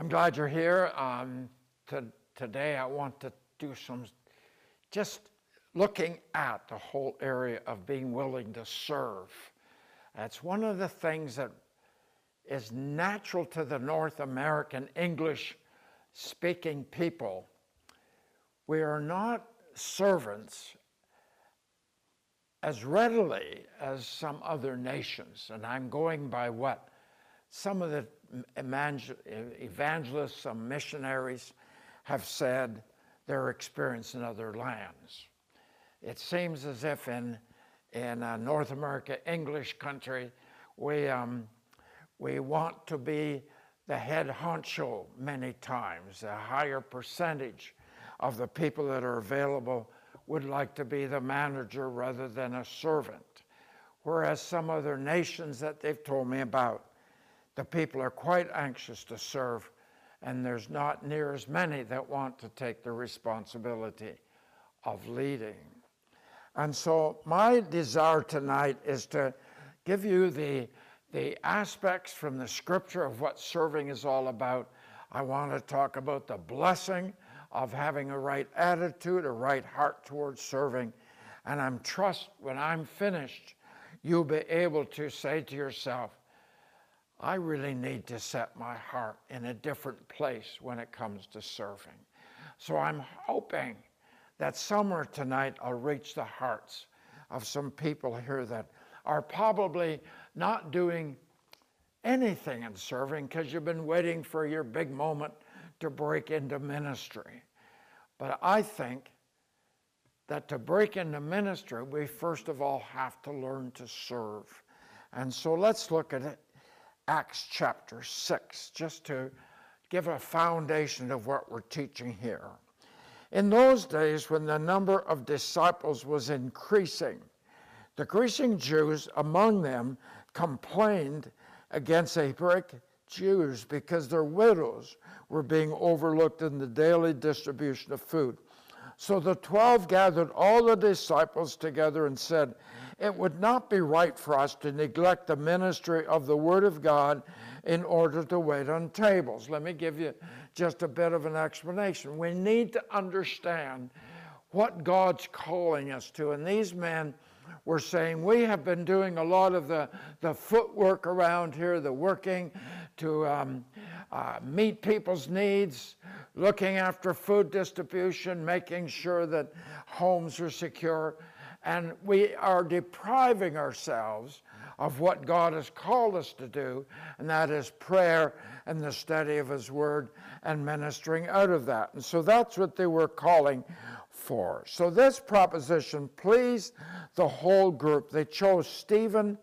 I'm glad you're here. Um, to, today, I want to do some just looking at the whole area of being willing to serve. That's one of the things that is natural to the North American English speaking people. We are not servants as readily as some other nations. And I'm going by what some of the evangelists, some missionaries have said their experience in other lands. It seems as if in, in uh, North America, English country, we, um, we want to be the head honcho many times. A higher percentage of the people that are available would like to be the manager rather than a servant. Whereas some other nations that they've told me about, the people are quite anxious to serve, and there's not near as many that want to take the responsibility of leading. And so, my desire tonight is to give you the, the aspects from the scripture of what serving is all about. I want to talk about the blessing of having a right attitude, a right heart towards serving. And I'm trust when I'm finished, you'll be able to say to yourself, I really need to set my heart in a different place when it comes to serving. So I'm hoping that somewhere tonight I'll reach the hearts of some people here that are probably not doing anything in serving because you've been waiting for your big moment to break into ministry. But I think that to break into ministry, we first of all have to learn to serve. And so let's look at it, Acts chapter 6, just to give a foundation of what we're teaching here. In those days, when the number of disciples was increasing, the Grecian Jews among them complained against Hebraic Jews because their widows were being overlooked in the daily distribution of food. So the twelve gathered all the disciples together and said, It would not be right for us to neglect the ministry of the Word of God in order to wait on tables. Let me give you just a bit of an explanation. We need to understand what God's calling us to. And these men were saying, We have been doing a lot of the, the footwork around here, the working to um, uh, meet people's needs, looking after food distribution, making sure that homes are secure. And we are depriving ourselves of what God has called us to do, and that is prayer and the study of His Word and ministering out of that. And so that's what they were calling for. So this proposition pleased the whole group. They chose Stephen,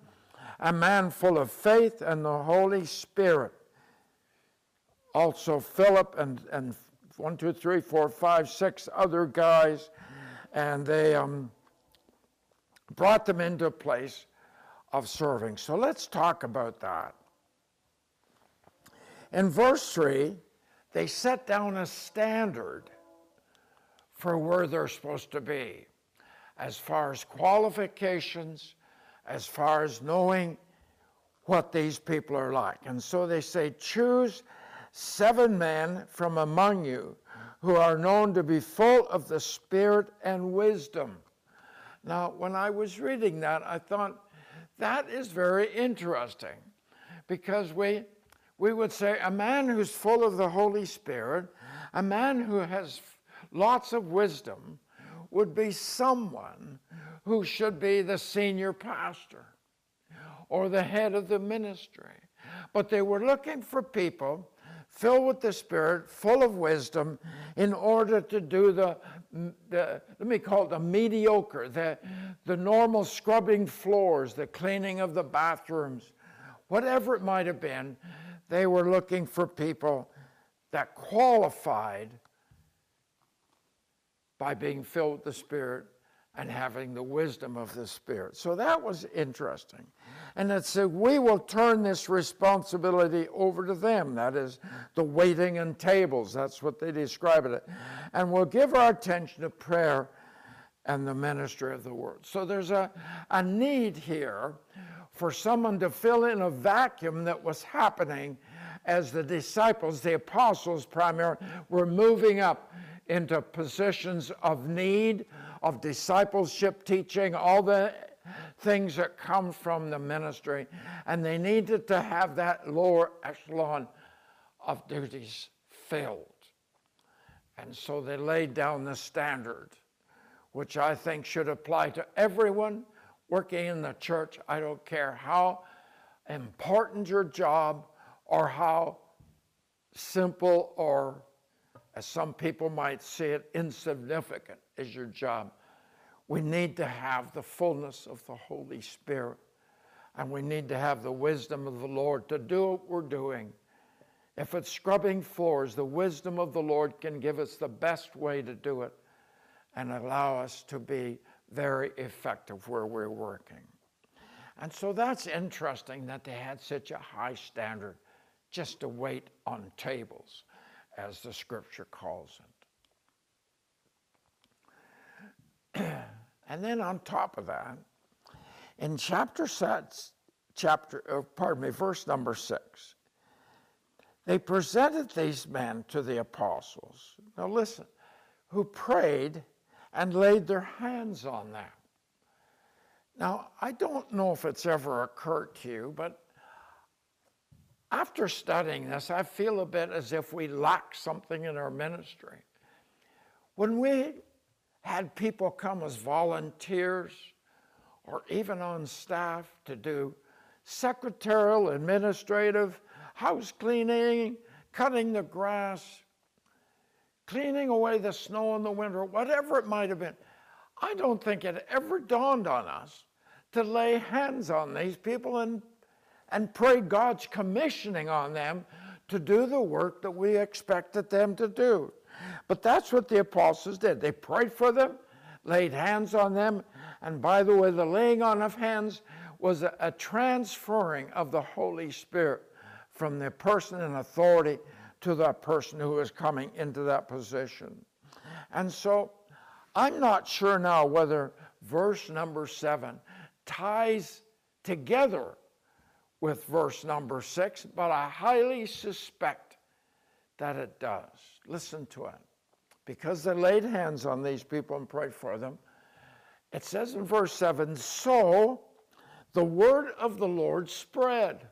a man full of faith and the Holy Spirit. Also, Philip and, and one, two, three, four, five, six other guys, and they um, brought them into a place of serving. So let's talk about that. In verse 3, they set down a standard for where they're supposed to be as far as qualifications, as far as knowing what these people are like. And so they say, choose seven men from among you who are known to be full of the Spirit and wisdom. Now, when I was reading that, I thought, that is very interesting because we, we would say a man who's full of the Holy Spirit, a man who has lots of wisdom, would be someone who should be the senior pastor or the head of the ministry. But they were looking for people filled with the Spirit, full of wisdom, in order to do the, the let me call it the mediocre, the, the normal scrubbing floors, the cleaning of the bathrooms, whatever it might have been. They were looking for people that qualified by being filled with the Spirit and having the wisdom of the Spirit. So that was interesting. And it said, we will turn this responsibility over to them. That is the waiting and tables. That's what they describe it. And we'll give our attention to prayer and the ministry of the word. So there's a, a need here for someone to fill in a vacuum that was happening as the disciples, the apostles primarily, were moving up into positions of need, of discipleship teaching, all the things that come from the ministry. And they needed to have that lower echelon of duties filled. And so they laid down the standard, which I think should apply to everyone working in the church. I don't care how important your job or how simple or, as some people might see it, insignificant is your job. We need to have the fullness of the Holy Spirit, and we need to have the wisdom of the Lord to do what we're doing. If it's scrubbing floors, the wisdom of the Lord can give us the best way to do it and allow us to be very effective where we're working. And so that's interesting that they had such a high standard just to wait on tables, as the scripture calls it. and then on top of that, in chapter six, chapter, uh, pardon me, verse number six, they presented these men to the apostles. Now listen, who prayed and laid their hands on them. Now, I don't know if it's ever occurred to you, but after studying this, I feel a bit as if we lack something in our ministry. When we had people come as volunteers or even on staff to do secretarial, administrative, house cleaning, cutting the grass, cleaning away the snow in the winter, whatever it might have been, I don't think it ever dawned on us to lay hands on these people and, and pray God's commissioning on them to do the work that we expected them to do. But that's what the apostles did. They prayed for them, laid hands on them, and by the way, the laying on of hands was a, a transferring of the Holy Spirit from the person in authority to that person who is coming into that position. And so I'm not sure now whether verse number seven ties together with verse number six, but I highly suspect that it does. Listen to it. Because they laid hands on these people and prayed for them, it says in verse 7 so the word of the Lord spread.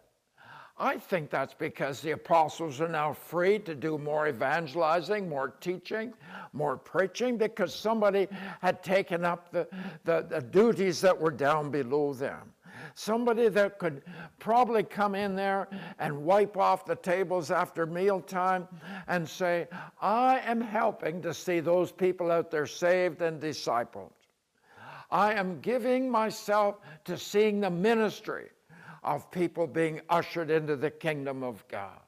I think that's because the apostles are now free to do more evangelizing, more teaching, more preaching, because somebody had taken up the, the, the, duties that were down below them. Somebody that could probably come in there and wipe off the tables after mealtime and say, I am helping to see those people out there saved and discipled. I am giving myself to seeing the ministry of people being ushered into the kingdom of God.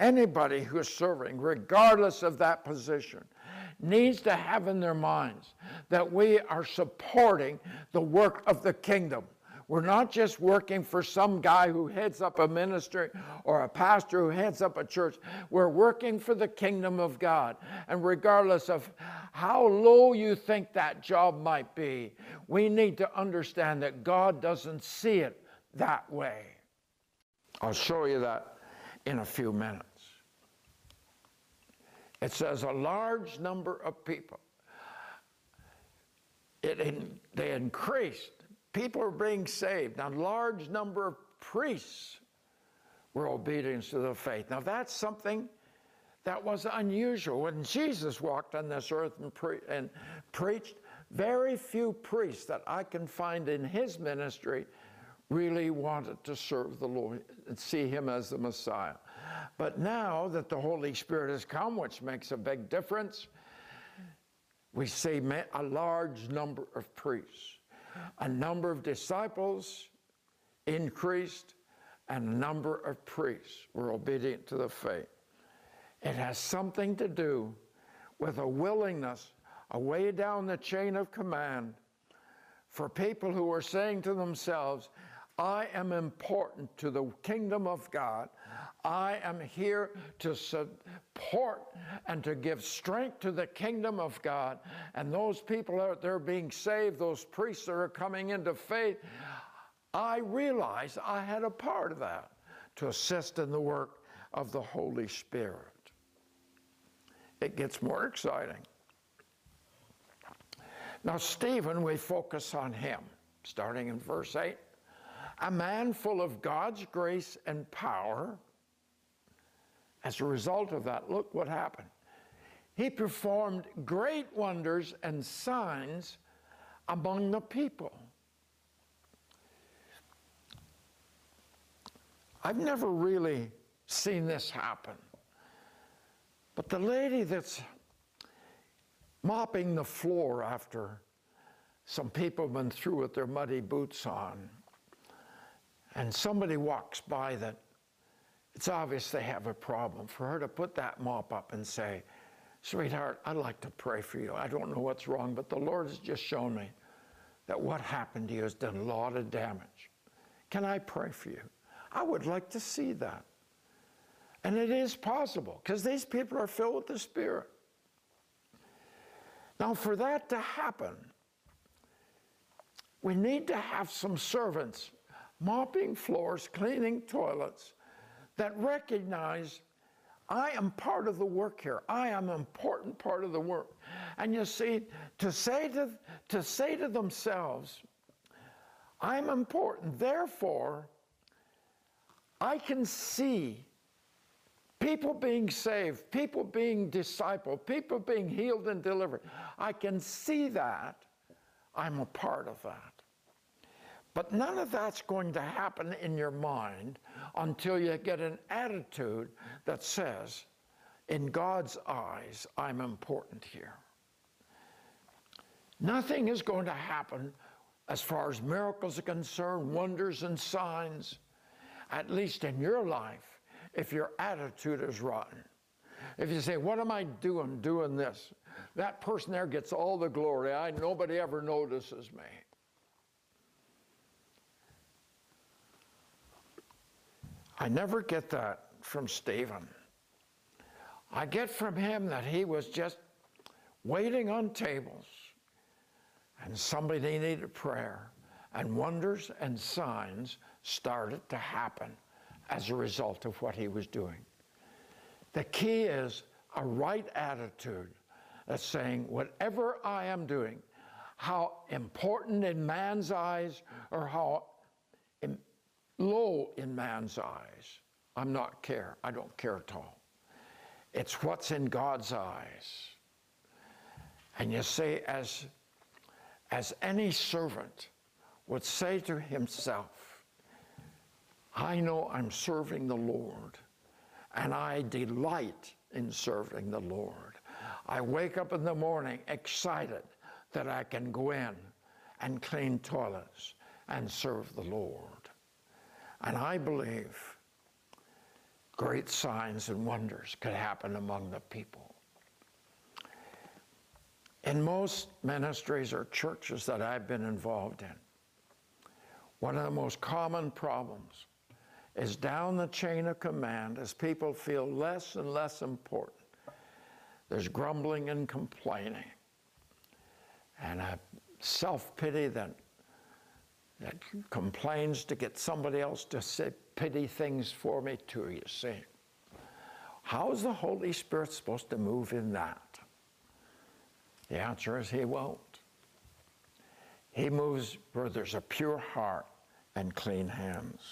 Anybody who's serving, regardless of that position, needs to have in their minds that we are supporting the work of the kingdom. We're not just working for some guy who heads up a ministry or a pastor who heads up a church. We're working for the kingdom of God. And regardless of how low you think that job might be, we need to understand that God doesn't see it that way. I'll show you that in a few minutes. It says a large number of people. It they increased. People are being saved. A large number of priests were obedient to the faith. Now that's something that was unusual. When Jesus walked on this earth and, pre- and preached, very few priests that I can find in his ministry really wanted to serve the Lord and see him as the Messiah. But now that the Holy Spirit has come, which makes a big difference, we see a large number of priests, a number of disciples increased, and a number of priests were obedient to the faith. It has something to do with a willingness, a way down the chain of command, for people who are saying to themselves, I am important to the kingdom of God. I am here to support and to give strength to the kingdom of God. And those people out there being saved, those priests that are coming into faith, I realized I had a part of that to assist in the work of the Holy Spirit. It gets more exciting. Now, Stephen, we focus on him, starting in verse 8. A man full of God's grace and power. As a result of that, look what happened. He performed great wonders and signs among the people. I've never really seen this happen. But the lady that's mopping the floor after some people have been through with their muddy boots on, and somebody walks by that it's obvious they have a problem, for her to put that mop up and say, Sweetheart, I'd like to pray for you. I don't know what's wrong, but the Lord has just shown me that what happened to you has done a lot of damage. Can I pray for you? I would like to see that. And it is possible because these people are filled with the Spirit. Now, for that to happen, we need to have some servants mopping floors, cleaning toilets that recognize I am part of the work here. I am an important part of the work. And you see, to say to, to say to themselves, I'm important, therefore, I can see people being saved, people being discipled, people being healed and delivered. I can see that. I'm a part of that. But none of that's going to happen in your mind until you get an attitude that says, in God's eyes, I'm important here. Nothing is going to happen as far as miracles are concerned, wonders and signs, at least in your life, if your attitude is rotten. If you say, What am I doing doing this? That person there gets all the glory. I nobody ever notices me. I never get that from Stephen. I get from him that he was just waiting on tables and somebody needed prayer and wonders and signs started to happen as a result of what he was doing. The key is a right attitude that's saying, whatever I am doing, how important in man's eyes or how low in man's eyes. I'm not care. I don't care at all. It's what's in God's eyes. And you say, as, as any servant would say to himself, I know I'm serving the Lord, and I delight in serving the Lord. I wake up in the morning excited that I can go in and clean toilets and serve the Lord. And I believe great signs and wonders could happen among the people. In most ministries or churches that I've been involved in, one of the most common problems is down the chain of command as people feel less and less important. There's grumbling and complaining, and a self pity that that complains to get somebody else to say pity things for me too, you see. How is the Holy Spirit supposed to move in that? The answer is He won't. He moves where there's a pure heart and clean hands.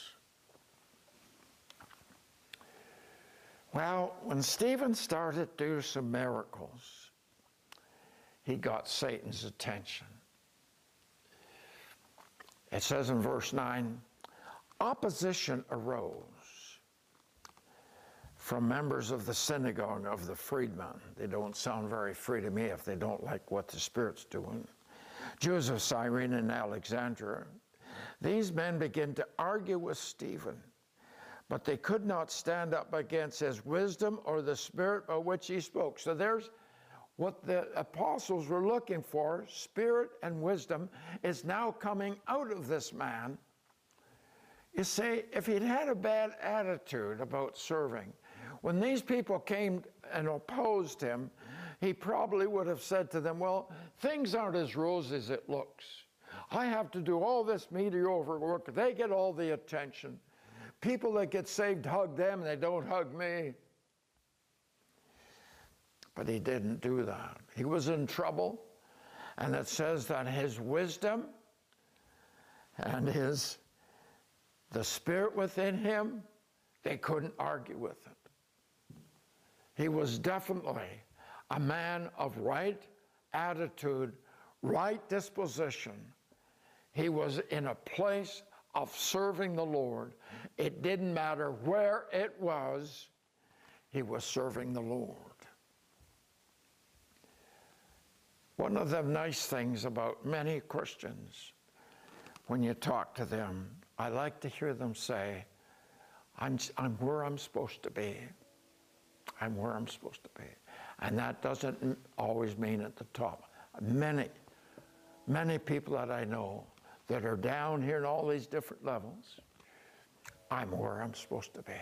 Well, when Stephen started to do some miracles, he got Satan's attention. It says in verse 9 opposition arose from members of the synagogue of the freedmen. They don't sound very free to me if they don't like what the Spirit's doing. Jews of Cyrene and Alexandria. These men begin to argue with Stephen, but they could not stand up against his wisdom or the spirit by which he spoke. So there's what the apostles were looking for, spirit and wisdom, is now coming out of this man. You see, if he'd had a bad attitude about serving, when these people came and opposed him, he probably would have said to them, Well, things aren't as rosy as it looks. I have to do all this mediocre work. They get all the attention. people that get saved hug them, they don't hug me. But he didn't do that. He was in trouble. And it says that his wisdom and his the spirit within him, they couldn't argue with it. He was definitely a man of right attitude, right disposition. He was in a place of serving the Lord. It didn't matter where it was, he was serving the Lord. One of the nice things about many Christians, when you talk to them, I like to hear them say, I'm, I'm where I'm supposed to be. I'm where I'm supposed to be. And that doesn't always mean at the top. Many, many people that I know that are down here in all these different levels, I'm where I'm supposed to be.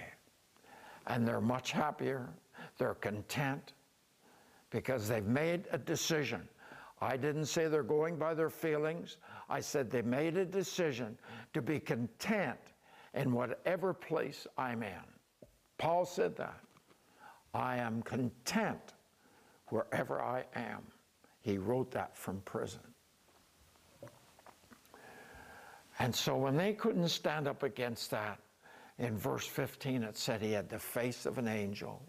And they're much happier, they're content, because they've made a decision. I didn't say they're going by their feelings. I said they made a decision to be content in whatever place I'm in. Paul said that. I am content wherever I am. He wrote that from prison. And so when they couldn't stand up against that, in verse 15 it said he had the face of an angel.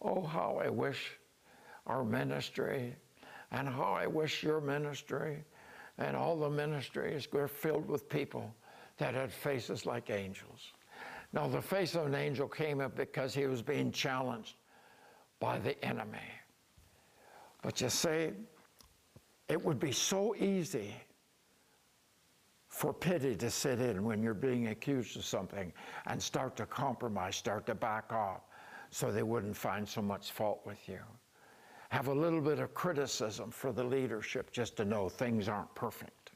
Oh, how I wish our ministry and how I wish your ministry and all the ministries were filled with people that had faces like angels. Now, the face of an angel came up because he was being challenged by the enemy. But you see, it would be so easy for pity to sit in when you're being accused of something and start to compromise, start to back off, so they wouldn't find so much fault with you. Have a little bit of criticism for the leadership just to know things aren't perfect.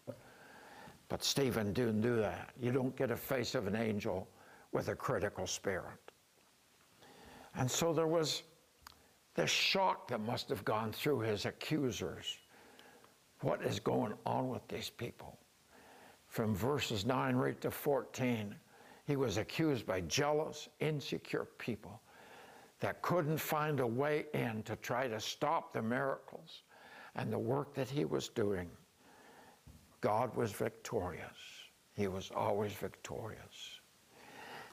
But Stephen didn't do that. You don't get a face of an angel with a critical spirit. And so there was this shock that must have gone through his accusers. What is going on with these people? From verses 9 right to 14, he was accused by jealous, insecure people that couldn't find a way in to try to stop the miracles and the work that he was doing. God was victorious. He was always victorious.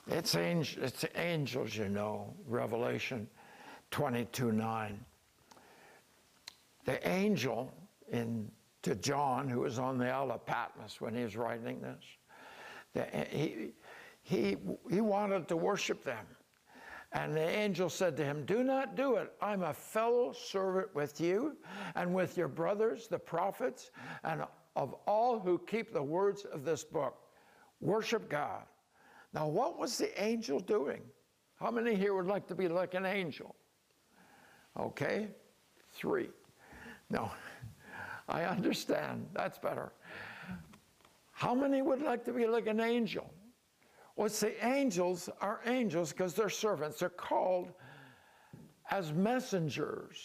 It's, angel, it's angels, you know, Revelation 22 9. The angel in, to John, who was on the Isle of Patmos when he was writing this, the, he, he, he wanted to worship them. And the angel said to him, Do not do it. I'm a fellow servant with you and with your brothers, the prophets, and of all who keep the words of this book. Worship God. Now, what was the angel doing? How many here would like to be like an angel? Okay, three. No, I understand. That's better. How many would like to be like an angel? Well, see, angels are angels because they're servants. They're called as messengers.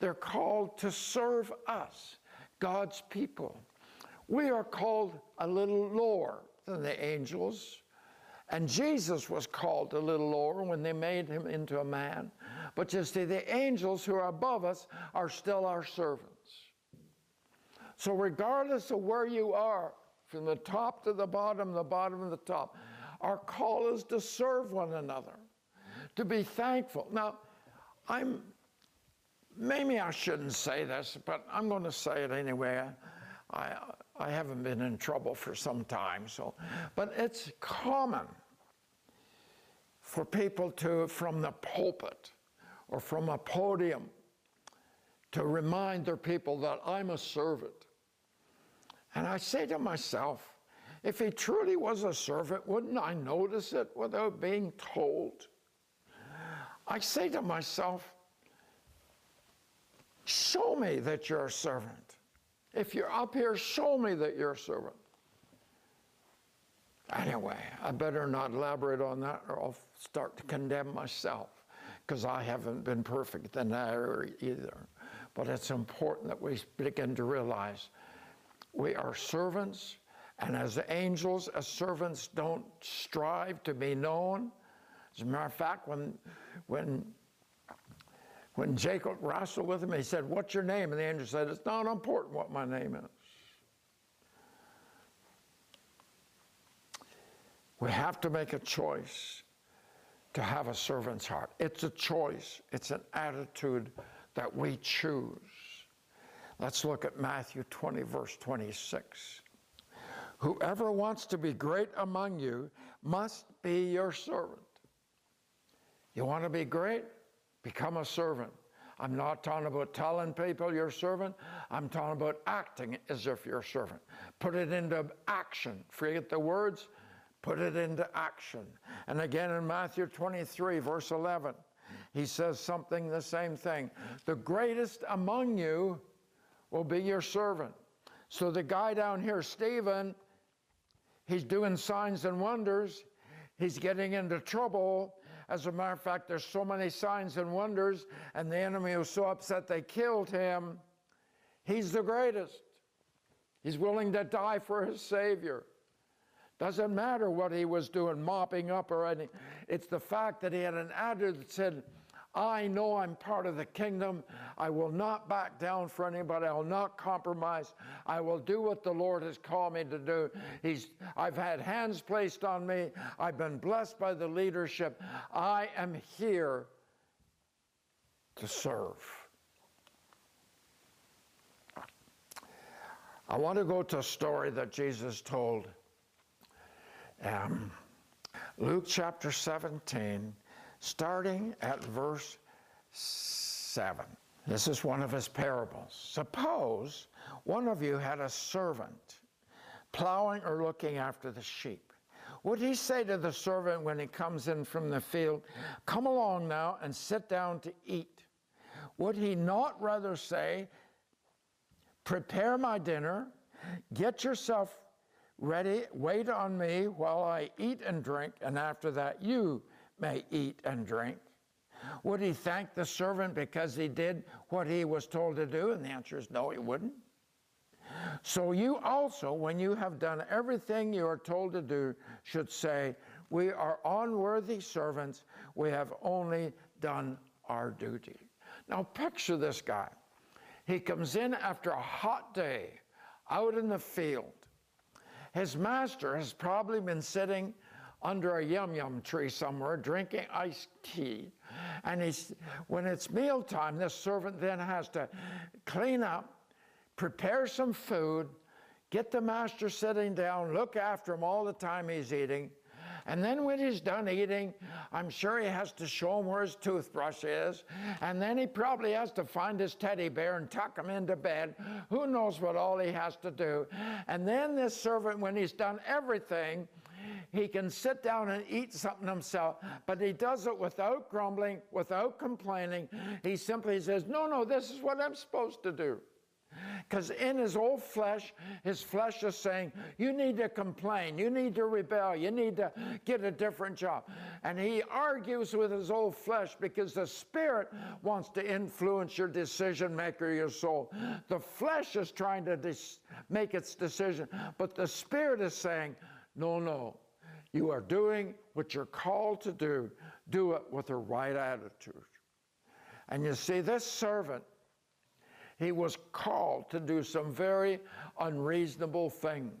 They're called to serve us, God's people. We are called a little lower than the angels. And Jesus was called a little lower when they made him into a man. But you see, the angels who are above us are still our servants. So, regardless of where you are, from the top to the bottom, the bottom to the top, our call is to serve one another, to be thankful. Now, I'm maybe I shouldn't say this, but I'm going to say it anyway. I, I haven't been in trouble for some time, so, but it's common for people to, from the pulpit or from a podium, to remind their people that I'm a servant. And I say to myself, if he truly was a servant, wouldn't I notice it without being told? I say to myself, show me that you're a servant. If you're up here, show me that you're a servant. Anyway, I better not elaborate on that or I'll start to condemn myself because I haven't been perfect in that area either. But it's important that we begin to realize we are servants And as angels, as servants don't strive to be known. As a matter of fact, when, when, when Jacob wrestled with him, he said, What's your name? And the angel said, It's not important what my name is. We have to make a choice to have a servant's heart. It's a choice, it's an attitude that we choose. Let's look at Matthew 20, verse 26. Whoever wants to be great among you must be your servant. You want to be great? Become a servant. I'm not talking about telling people you're a servant. I'm talking about acting as if you're a servant. Put it into action. Forget the words, put it into action. And again in Matthew 23, verse 11, he says something the same thing. The greatest among you will be your servant. So the guy down here, Stephen, he's doing signs and wonders. He's getting into trouble. As a matter of fact, there's so many signs and wonders, and the enemy was so upset they killed him. He's the greatest. He's willing to die for his Savior. Doesn't matter what he was doing, mopping up or anything. It's the fact that he had an attitude that said, I know I'm part of the kingdom. I will not back down for anybody. I will not compromise. I will do what the Lord has called me to do. He's, I've had hands placed on me. I've been blessed by the leadership. I am here to serve. I want to go to a story that Jesus told. Um, Luke chapter 17 starting at verse 7. This is one of his parables. Suppose one of you had a servant plowing or looking after the sheep. Would he say to the servant when he comes in from the field, Come along now and sit down to eat? Would he not rather say, Prepare my dinner, get yourself ready, wait on me while I eat and drink, and after that you may eat and drink? Would he thank the servant because he did what he was told to do? And the answer is no, he wouldn't. So you also, when you have done everything you are told to do, should say, We are unworthy servants. We have only done our duty. Now picture this guy. He comes in after a hot day out in the field. His master has probably been sitting under a yum yum tree somewhere drinking iced tea. And he's, when it's mealtime, this servant then has to clean up, prepare some food, get the master sitting down, look after him all the time he's eating. And then when he's done eating, I'm sure he has to show him where his toothbrush is. And then he probably has to find his teddy bear and tuck him into bed. Who knows what all he has to do. And then this servant, when he's done everything, he can sit down and eat something himself, but he does it without grumbling, without complaining. He simply says, No, no, this is what I'm supposed to do. Because in his old flesh, his flesh is saying, You need to complain, you need to rebel, you need to get a different job. And he argues with his old flesh because the spirit wants to influence your decision maker, your soul. The flesh is trying to make its decision, but the spirit is saying, No, no, you are doing what you're called to do. Do it with the right attitude. And you see, this servant, he was called to do some very unreasonable things.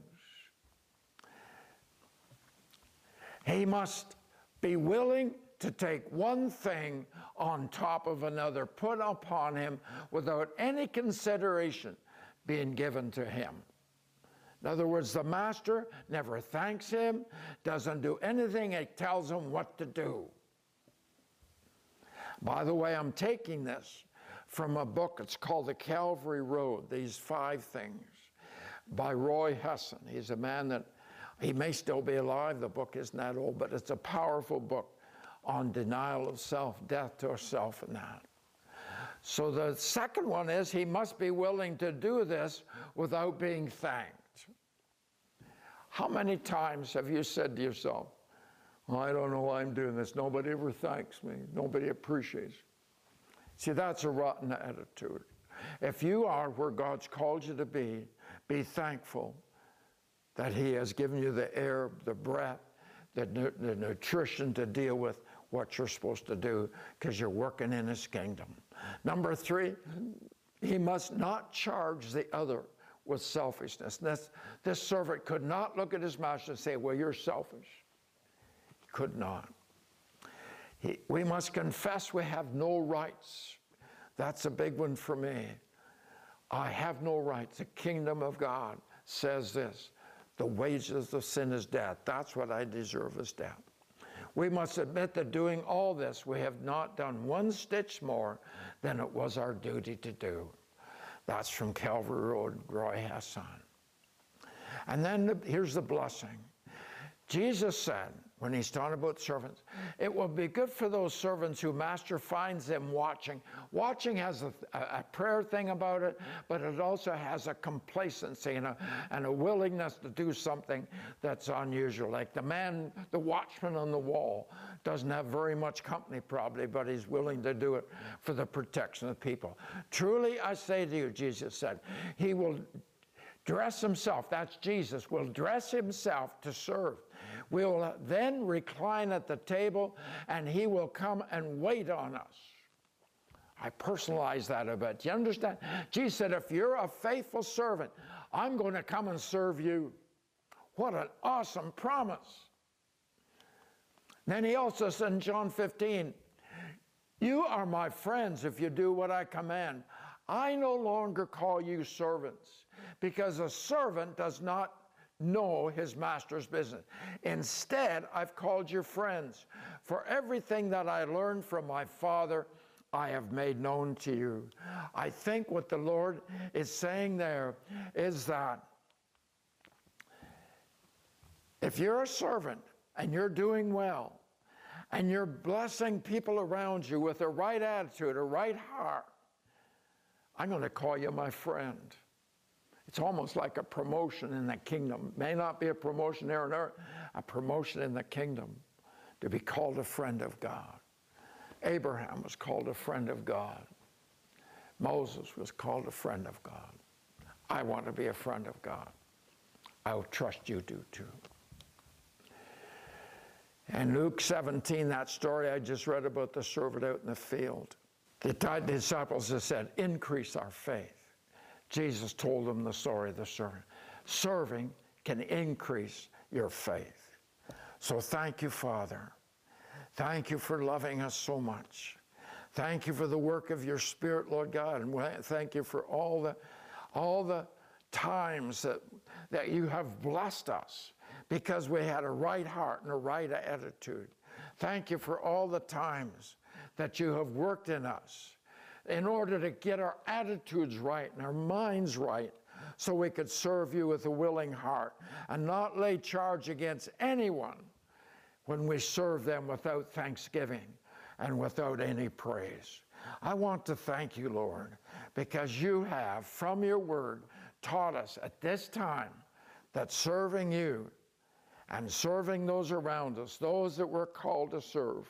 He must be willing to take one thing on top of another put upon him without any consideration being given to him. In other words, the master never thanks him, doesn't do anything, it tells him what to do. By the way, I'm taking this from a book, it's called The Calvary Road, These Five Things, by Roy Hession. He's a man that, he may still be alive, the book isn't that old, but it's a powerful book on denial of self, death to self, and that. So the second one is he must be willing to do this without being thanked. How many times have you said to yourself, well, I don't know why I'm doing this. Nobody ever thanks me. Nobody appreciates. See, that's a rotten attitude. If you are where God's called you to be, be thankful that He has given you the air, the breath, the, nu- the nutrition to deal with what you're supposed to do because you're working in His kingdom. Number three, He must not charge the other with selfishness. This, this servant could not look at his master and say, Well, you're selfish. He could not. He, we must confess we have no rights. That's a big one for me. I have no rights. The kingdom of God says this the wages of sin is death. That's what I deserve is death. We must admit that doing all this, we have not done one stitch more than it was our duty to do. That's from Calvary Road, Roy Hession. And then the, here's the blessing. Jesus said, when he's talking about servants, it will be good for those servants who master finds them watching. Watching has a, a prayer thing about it, but it also has a complacency and a, and a willingness to do something that's unusual. Like the man, the watchman on the wall, doesn't have very much company probably, but he's willing to do it for the protection of people. Truly, I say to you, Jesus said, he will dress himself, that's Jesus, will dress himself to serve. We will then recline at the table and he will come and wait on us. I personalize that a bit. You understand? Jesus said, if you're a faithful servant, I'm going to come and serve you. What an awesome promise. Then he also said in John 15, You are my friends if you do what I command. I no longer call you servants because a servant does not know his master's business. Instead, I've called you friends. For everything that I learned from my Father, I have made known to you. I think what the Lord is saying there is that if you're a servant and you're doing well, and you're blessing people around you with a right attitude, a right heart, I'm going to call you my friend. It's almost like a promotion in the kingdom. May not be a promotion there on earth, a promotion in the kingdom to be called a friend of God. Abraham was called a friend of God. Moses was called a friend of God. I want to be a friend of God. I will trust you do too. And Luke 17, that story I just read about the servant out in the field, the disciples have said, increase our faith. Jesus told them the story of the servant. Serving can increase your faith. So thank you, Father. Thank you for loving us so much. Thank you for the work of your Spirit, Lord God, and thank you for all the, all the times that, that you have blessed us because we had a right heart and a right attitude. Thank you for all the times that you have worked in us in order to get our attitudes right and our minds right so we could serve you with a willing heart and not lay charge against anyone when we serve them without thanksgiving and without any praise. I want to thank you, Lord, because you have, from your word, taught us at this time that serving you and serving those around us, those that we're called to serve,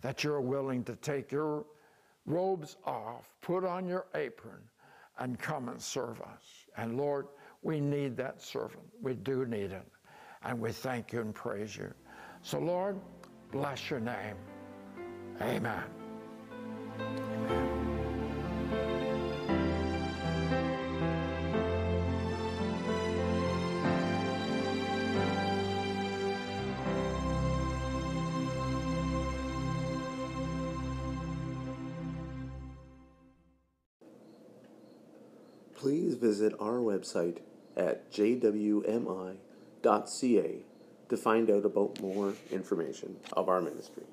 that you're willing to take your robes off, put on your apron, and come and serve us. And Lord, we need that servant. We do need it. And we thank you and praise you. So, Lord, bless your name. Amen. Visit our website at jwmi.ca to find out about more information of our ministry.